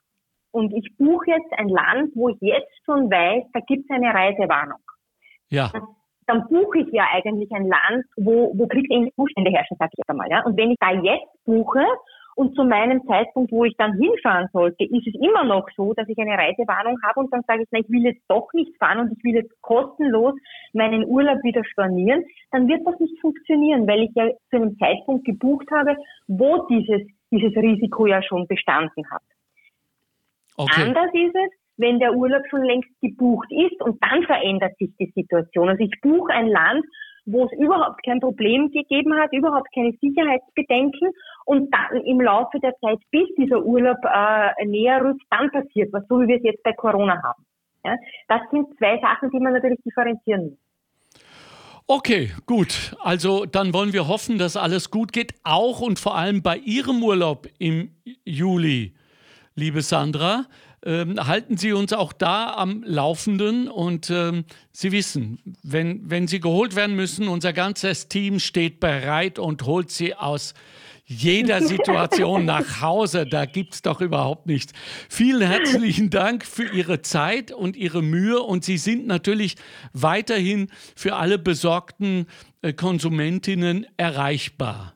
und ich buche jetzt ein Land, wo ich jetzt schon weiß, da gibt es eine Reisewarnung. Ja. Dann buche ich ja eigentlich ein Land, wo, wo kriegsähnliche Zustände herrschen, sag ich einmal. Ja? Und wenn ich da jetzt buche und zu meinem Zeitpunkt, wo ich dann hinfahren sollte, ist es immer noch so, dass ich eine Reisewarnung habe und dann sage ich, na, ich will jetzt doch nicht fahren und ich will jetzt kostenlos meinen Urlaub wieder stornieren, dann wird das nicht funktionieren, weil ich ja zu einem Zeitpunkt gebucht habe, wo dieses, dieses Risiko ja schon bestanden hat. Okay. Anders ist es, wenn der Urlaub schon längst gebucht ist und dann verändert sich die Situation. Also ich buche ein Land, wo es überhaupt kein Problem gegeben hat, überhaupt keine Sicherheitsbedenken und dann im Laufe der Zeit, bis dieser Urlaub äh, näher rückt, dann passiert was, so wie wir es jetzt bei Corona haben. Ja? Das sind zwei Sachen, die man natürlich differenzieren muss. Okay, gut. Also dann wollen wir hoffen, dass alles gut geht, auch und vor allem bei Ihrem Urlaub im Juli, liebe Sandra. Ähm, halten Sie uns auch da am Laufenden und ähm, Sie wissen, wenn, wenn Sie geholt werden müssen, unser ganzes Team steht bereit und holt Sie aus jeder Situation nach Hause. Da gibt es doch überhaupt nichts. Vielen herzlichen Dank für Ihre Zeit und Ihre Mühe und Sie sind natürlich weiterhin für alle besorgten äh, Konsumentinnen erreichbar.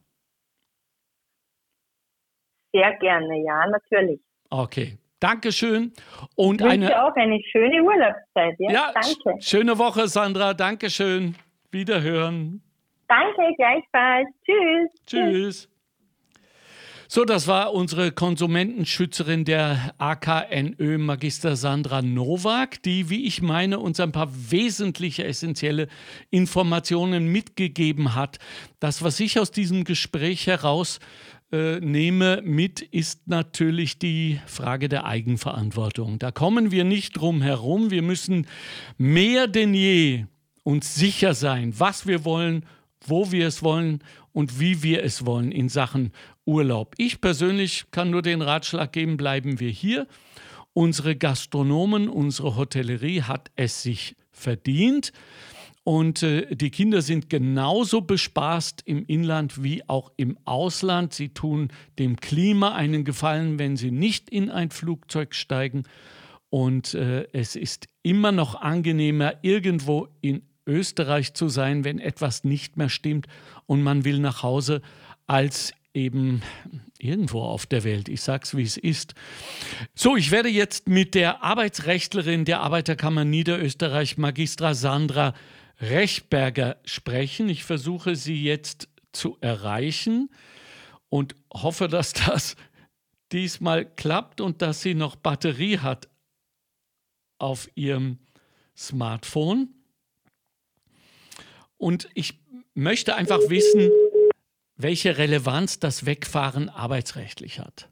Sehr gerne, ja, natürlich. Okay. Dankeschön und wünsche eine auch eine schöne Urlaubszeit. Ja, ja, danke. sch- schöne Woche, Sandra. Dankeschön. Wiederhören. Danke, gleichfalls. Tschüss. Tschüss. So, das war unsere Konsumentenschützerin der AKNÖ, Magister Sandra Nowak, die, wie ich meine, uns ein paar wesentliche, essentielle Informationen mitgegeben hat. Das, was ich aus diesem Gespräch heraus äh, nehme mit, ist natürlich die Frage der Eigenverantwortung. Da kommen wir nicht drum herum. Wir müssen mehr denn je uns sicher sein, was wir wollen, wo wir es wollen und wie wir es wollen in Sachen Urlaub. Ich persönlich kann nur den Ratschlag geben, bleiben wir hier. Unsere Gastronomen, unsere Hotellerie hat es sich verdient. Und äh, die Kinder sind genauso bespaßt im Inland wie auch im Ausland. Sie tun dem Klima einen Gefallen, wenn sie nicht in ein Flugzeug steigen. Und äh, es ist immer noch angenehmer, irgendwo in Österreich zu sein, wenn etwas nicht mehr stimmt und man will nach Hause, als eben irgendwo auf der Welt. Ich sag's, wie es ist. So, ich werde jetzt mit der Arbeitsrechtlerin der Arbeiterkammer Niederösterreich, Magistra Sandra Rechberger, sprechen. Ich versuche sie jetzt zu erreichen und hoffe, dass das diesmal klappt und dass sie noch Batterie hat auf ihrem Smartphone. Und ich möchte einfach wissen, welche Relevanz das Wegfahren arbeitsrechtlich hat.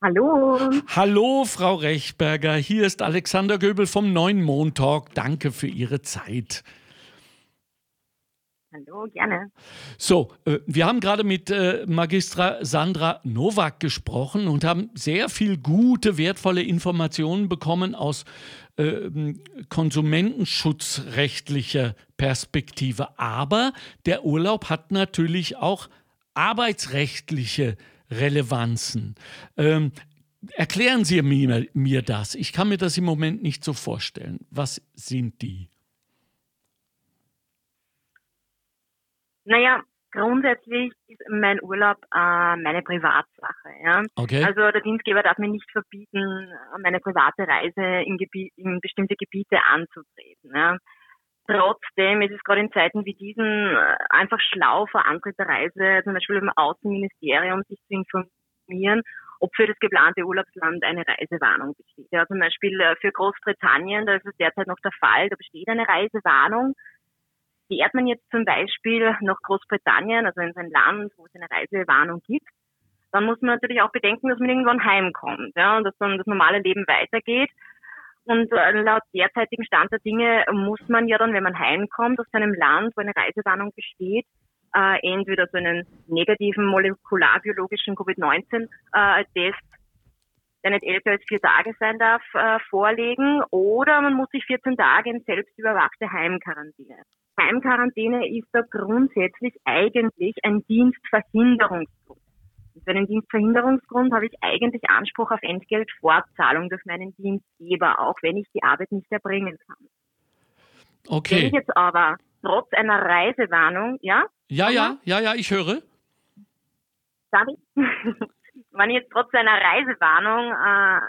Hallo. Hallo, Frau Rechberger. Hier ist Alexander Göbel vom Neuen Montalk. Danke für Ihre Zeit. Hallo, gerne. So, äh, wir haben gerade mit äh, Magistra Sandra Nowak gesprochen und haben sehr viel gute, wertvolle Informationen bekommen aus äh, konsumentenschutzrechtlicher Perspektive. Aber der Urlaub hat natürlich auch arbeitsrechtliche Relevanzen. Ähm, erklären Sie mir, mir das. Ich kann mir das im Moment nicht so vorstellen. Was sind die? Naja, grundsätzlich ist mein Urlaub äh, meine Privatsache. Ja? Okay. Also der Dienstgeber darf mir nicht verbieten, meine private Reise in, Gebiet, in bestimmte Gebiete anzutreten. Ja? Trotzdem ist es gerade in Zeiten wie diesen äh, einfach schlau vor Antritt der Reise, zum Beispiel im Außenministerium, sich zu informieren ob für das geplante Urlaubsland eine Reisewarnung besteht. Ja, zum Beispiel äh, für Großbritannien, da ist es derzeit noch der Fall, da besteht eine Reisewarnung. Fährt man jetzt zum Beispiel nach Großbritannien, also in ein Land, wo es eine Reisewarnung gibt, dann muss man natürlich auch bedenken, dass man irgendwann heimkommt ja, und dass dann das normale Leben weitergeht. Und äh, laut derzeitigen Stand der Dinge muss man ja dann, wenn man heimkommt aus einem Land, wo eine Reisewarnung besteht, äh, entweder so einen negativen molekularbiologischen Covid-19-Test, äh, der nicht älter als vier Tage sein darf, äh, vorlegen, oder man muss sich 14 Tage in selbstüberwachte Heimquarantäne. Heimquarantäne ist da grundsätzlich eigentlich ein Dienstverhinderungsgrund. Für einen Dienstverhinderungsgrund habe ich eigentlich Anspruch auf Entgeltfortzahlung durch meinen Dienstgeber, auch wenn ich die Arbeit nicht erbringen kann. Okay. Wenn ich jetzt aber trotz einer Reisewarnung, ja? Ja, ja, ja, ja, ich höre. Darf ich? Wenn ich jetzt trotz einer Reisewarnung äh,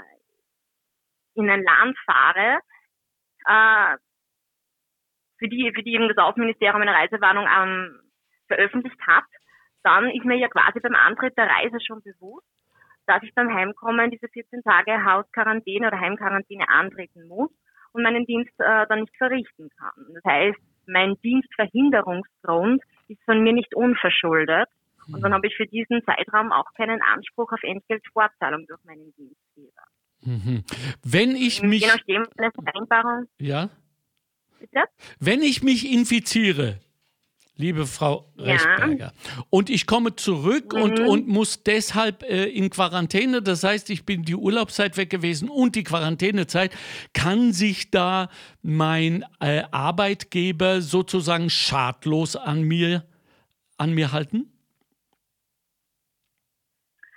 in ein Land fahre, äh, für die, für die eben das Außenministerium eine Reisewarnung ähm, veröffentlicht hat, dann ist mir ja quasi beim Antritt der Reise schon bewusst, dass ich beim Heimkommen diese 14 Tage Hausquarantäne oder Heimquarantäne antreten muss und meinen Dienst äh, dann nicht verrichten kann. Das heißt, mein Dienstverhinderungsgrund ist von mir nicht unverschuldet. Und dann habe ich für diesen Zeitraum auch keinen Anspruch auf Entgeltfortzahlung durch meinen Dienstgeber. Mhm. Wenn ich mich. Je nachdem, eine Vereinbarung. Ja? Bitte? Wenn ich mich infiziere, liebe Frau Ja. Rechberger, und ich komme zurück und, Mhm. und muss deshalb äh, in Quarantäne, das heißt, ich bin die Urlaubszeit weg gewesen und die Quarantänezeit, kann sich da mein äh, Arbeitgeber sozusagen schadlos an mir, an mir halten?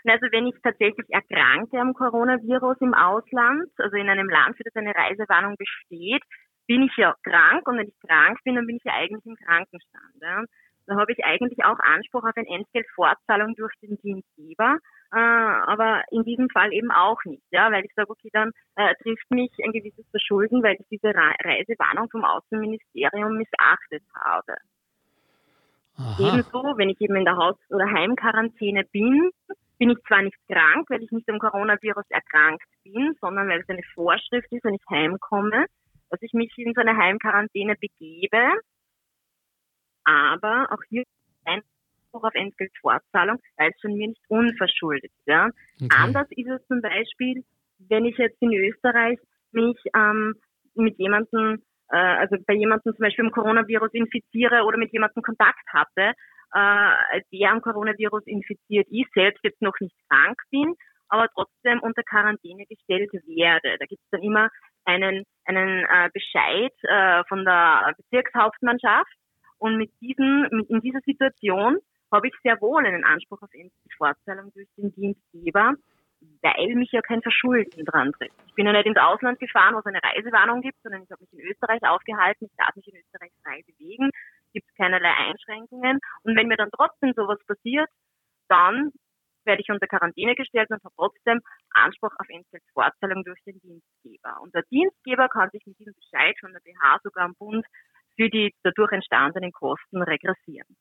Also wenn ich tatsächlich erkranke am Coronavirus im Ausland, also in einem Land, für das eine Reisewarnung besteht, bin ich ja krank und wenn ich krank bin, dann bin ich ja eigentlich im Krankenstand. Ja. Da habe ich eigentlich auch Anspruch auf eine Entgeltfortzahlung durch den Dienstgeber, äh, aber in diesem Fall eben auch nicht, ja, weil ich sage, okay, dann äh, trifft mich ein gewisses Verschulden, weil ich diese Re Reisewarnung vom Außenministerium missachtet habe. Aha. Ebenso, wenn ich eben in der Haus- oder Heimquarantäne bin, bin ich zwar nicht krank, weil ich nicht am Coronavirus erkrankt bin, sondern weil es eine Vorschrift ist, wenn ich heimkomme, dass ich mich in so eine Heimquarantäne begebe. Aber auch hier ein Anspruch auf Entgeltfortzahlung, weil es von mir nicht unverschuldet ist. Ja. Okay. Anders ist es zum Beispiel, wenn ich jetzt in Österreich mich ähm, mit jemandem, äh, also bei jemandem zum Beispiel im Coronavirus infiziere oder mit jemandem Kontakt hatte, äh, der am Coronavirus infiziert ist, selbst jetzt noch nicht krank bin, aber trotzdem unter Quarantäne gestellt werde. Da gibt es dann immer einen, einen äh, Bescheid äh, von der Bezirkshauptmannschaft und mit diesen, mit, in dieser Situation habe ich sehr wohl einen Anspruch auf Entgeltfortzahlung durch den Dienstgeber, weil mich ja kein Verschulden dran tritt. Ich bin ja nicht ins Ausland gefahren, wo es eine Reisewarnung gibt, sondern ich habe mich in Österreich aufgehalten, ich darf mich in Österreich frei bewegen, gibt keinerlei Einschränkungen. Und wenn mir dann trotzdem sowas passiert, dann werde ich unter Quarantäne gestellt und habe trotzdem Anspruch auf Entgeltfortzahlung durch den Dienstgeber. Und der Dienstgeber kann sich mit diesem Bescheid von der BH sogar am Bund für die dadurch entstandenen Kosten regressieren.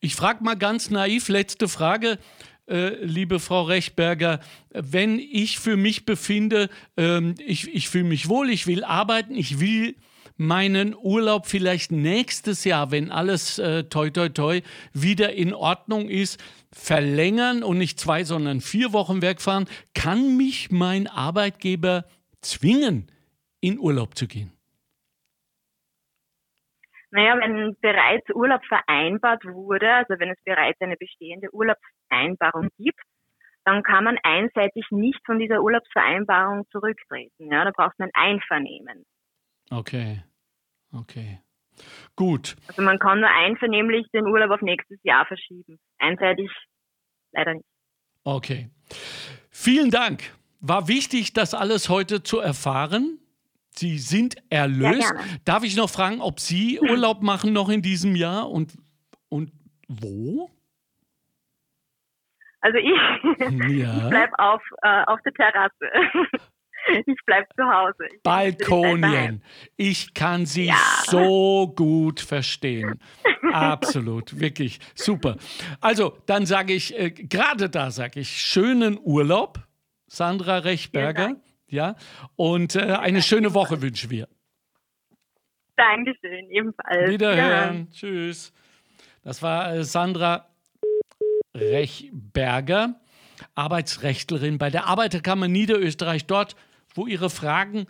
Ich frage mal ganz naiv, letzte Frage, äh, liebe Frau Rechberger. Wenn ich für mich befinde, ähm, ich, ich fühle mich wohl, ich will arbeiten, ich will meinen Urlaub vielleicht nächstes Jahr, wenn alles äh, toi toi toi wieder in Ordnung ist, verlängern und nicht zwei, sondern vier Wochen wegfahren, kann mich mein Arbeitgeber zwingen, in Urlaub zu gehen. Naja, wenn bereits Urlaub vereinbart wurde, also wenn es bereits eine bestehende Urlaubsvereinbarung gibt, dann kann man einseitig nicht von dieser Urlaubsvereinbarung zurücktreten. Ja, da braucht man Einvernehmen. Okay, okay. Gut. Also man kann nur einvernehmlich den Urlaub auf nächstes Jahr verschieben. Einseitig leider nicht. Okay. Vielen Dank. War wichtig, das alles heute zu erfahren. Sie sind erlöst. Ja. Darf ich noch fragen, ob Sie Urlaub machen noch in diesem Jahr und, und wo? Also ich, Ja. ich bleib auf, äh, auf der Terrasse. ich bleib zu Hause. Ich. Balkonien. Ich kann Sie Ja. so gut verstehen. Absolut, wirklich super. Also, dann sage ich, äh, gerade da sage ich, schönen Urlaub Sandra Rechberger. Ja, und äh, eine schöne Woche wünschen wir. Dankeschön, ebenfalls. Wiederhören. Ja. Tschüss. Das war äh, Sandra Rechberger, Arbeitsrechtlerin bei der Arbeiterkammer Niederösterreich, dort, wo ihre Fragen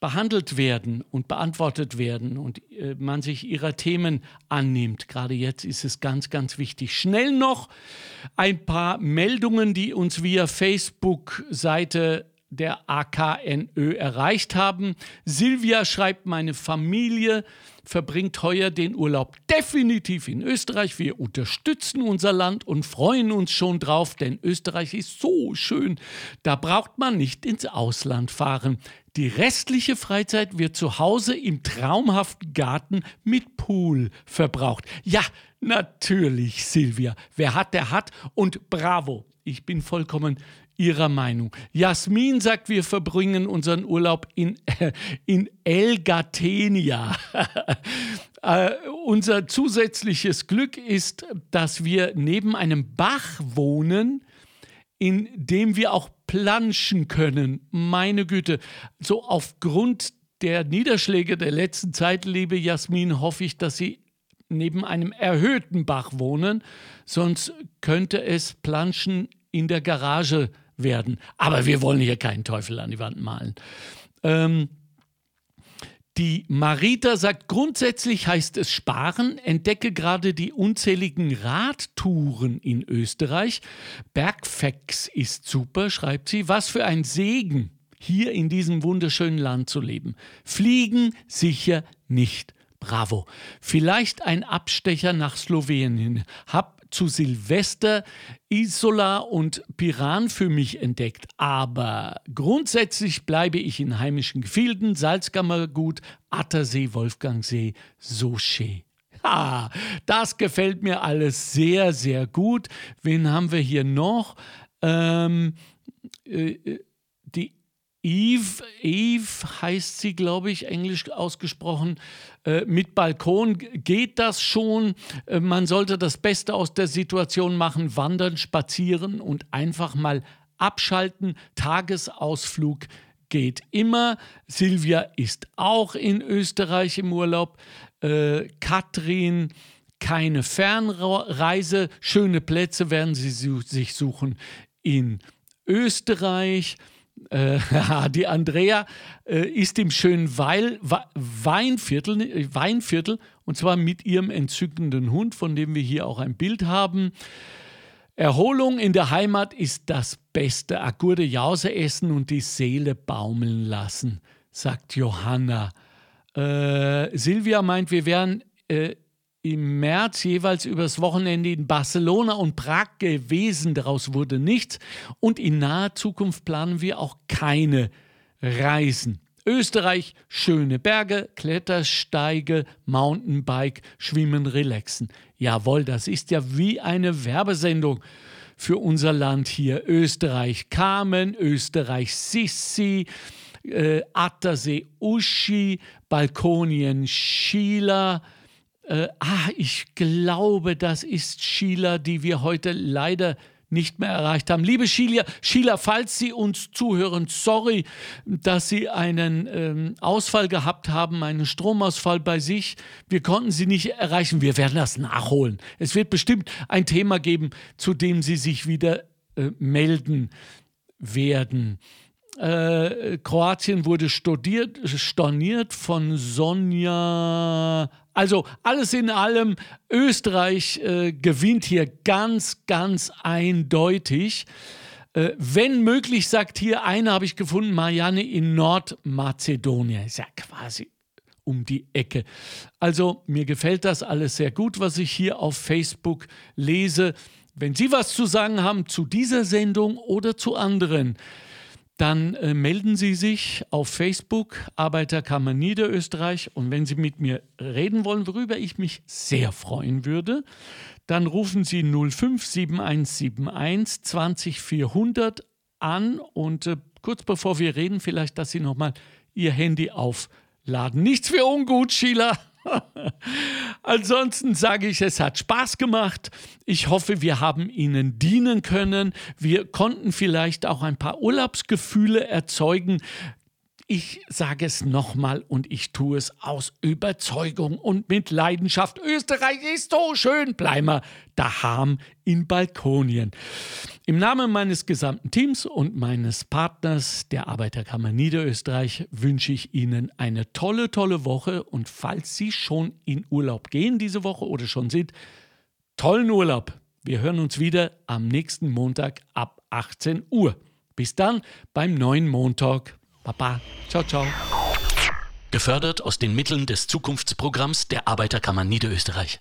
behandelt werden und beantwortet werden und äh, man sich ihrer Themen annimmt. Gerade jetzt ist es ganz, ganz wichtig. Schnell noch ein paar Meldungen, die uns via Facebook-Seite der AKNÖ erreicht haben. Silvia schreibt, meine Familie verbringt heuer den Urlaub definitiv in Österreich. Wir unterstützen unser Land und freuen uns schon drauf, denn Österreich ist so schön. Da braucht man nicht ins Ausland fahren. Die restliche Freizeit wird zu Hause im traumhaften Garten mit Pool verbraucht. Ja, natürlich, Silvia. Wer hat, der hat. Und bravo. Ich bin vollkommen ihrer Meinung. Jasmin sagt, wir verbringen unseren Urlaub in, äh, in El Gatenia. äh, unser zusätzliches Glück ist, dass wir neben einem Bach wohnen, in dem wir auch planschen können. Meine Güte, so aufgrund der Niederschläge der letzten Zeit, liebe Jasmin, hoffe ich, dass Sie neben einem erhöhten Bach wohnen, sonst könnte es Planschen in der Garage werden. Aber wir wollen hier keinen Teufel an die Wand malen. Ähm, die Marita sagt, grundsätzlich heißt es sparen, entdecke gerade die unzähligen Radtouren in Österreich. Bergfex ist super, schreibt sie. Was für ein Segen, hier in diesem wunderschönen Land zu leben. Fliegen sicher nicht. Bravo. Vielleicht ein Abstecher nach Slowenien. Hab zu Silvester Isola und Piran für mich entdeckt. Aber grundsätzlich bleibe ich in heimischen Gefilden, Salzkammergut, Attersee, Wolfgangsee, Soche. Ha, das gefällt mir alles sehr, sehr gut. Wen haben wir hier noch? Ähm, äh, äh Eve, Eve heißt sie, glaube ich, englisch ausgesprochen. Äh, mit Balkon geht das schon. Äh, man sollte das Beste aus der Situation machen, wandern, spazieren und einfach mal abschalten. Tagesausflug geht immer. Silvia ist auch in Österreich im Urlaub. Äh, Katrin, keine Fernreise. Schöne Plätze werden sie sich suchen in Österreich. Äh, die Andrea äh, ist im schönen Weil, Weinviertel, Weinviertel und zwar mit ihrem entzückenden Hund, von dem wir hier auch ein Bild haben. Erholung in der Heimat ist das Beste. Agurde Jause essen und die Seele baumeln lassen, sagt Johanna. Äh, Silvia meint, wir wären äh, im März jeweils übers Wochenende in Barcelona und Prag gewesen. Daraus wurde nichts. Und in naher Zukunft planen wir auch keine Reisen. Österreich, schöne Berge, Klettersteige, Mountainbike, Schwimmen, Relaxen. Jawohl, das ist ja wie eine Werbesendung für unser Land hier. Österreich Carmen, Österreich Sissi, äh, Attersee Uschi, Balkonien Schieler, äh, ah, ich glaube, das ist Sheila, die wir heute leider nicht mehr erreicht haben. Liebe Sheila, Sheila falls Sie uns zuhören, sorry, dass Sie einen ähm, Ausfall gehabt haben, einen Stromausfall bei sich. Wir konnten Sie nicht erreichen. Wir werden das nachholen. Es wird bestimmt ein Thema geben, zu dem Sie sich wieder äh, melden werden. Äh, Kroatien wurde studiert, storniert von Sonja also alles in allem, Österreich äh, gewinnt hier ganz, ganz eindeutig. Äh, wenn möglich, sagt hier eine, habe ich gefunden, Marianne in Nordmazedonien. Ist ja quasi um die Ecke. Also mir gefällt das alles sehr gut, was ich hier auf Facebook lese. Wenn Sie was zu sagen haben zu dieser Sendung oder zu anderen, dann äh, melden Sie sich auf Facebook Arbeiterkammer Niederösterreich und wenn Sie mit mir reden wollen, worüber ich mich sehr freuen würde, dann rufen Sie 057171 20400 an und äh, kurz bevor wir reden, vielleicht, dass Sie nochmal Ihr Handy aufladen. Nichts für ungut, Sheila. Ansonsten sage ich, es hat Spaß gemacht. Ich hoffe, wir haben Ihnen dienen können. Wir konnten vielleicht auch ein paar Urlaubsgefühle erzeugen. Ich sage es nochmal und ich tue es aus Überzeugung und mit Leidenschaft. Österreich ist so schön. Bleimer daheim in Balkonien. Im Namen meines gesamten Teams und meines Partners der Arbeiterkammer Niederösterreich wünsche ich Ihnen eine tolle, tolle Woche und falls Sie schon in Urlaub gehen diese Woche oder schon sind, tollen Urlaub. Wir hören uns wieder am nächsten Montag ab 18 Uhr. Bis dann beim neuen Montag. Baba. Ciao, ciao. Gefördert aus den Mitteln des Zukunftsprogramms der Arbeiterkammer Niederösterreich.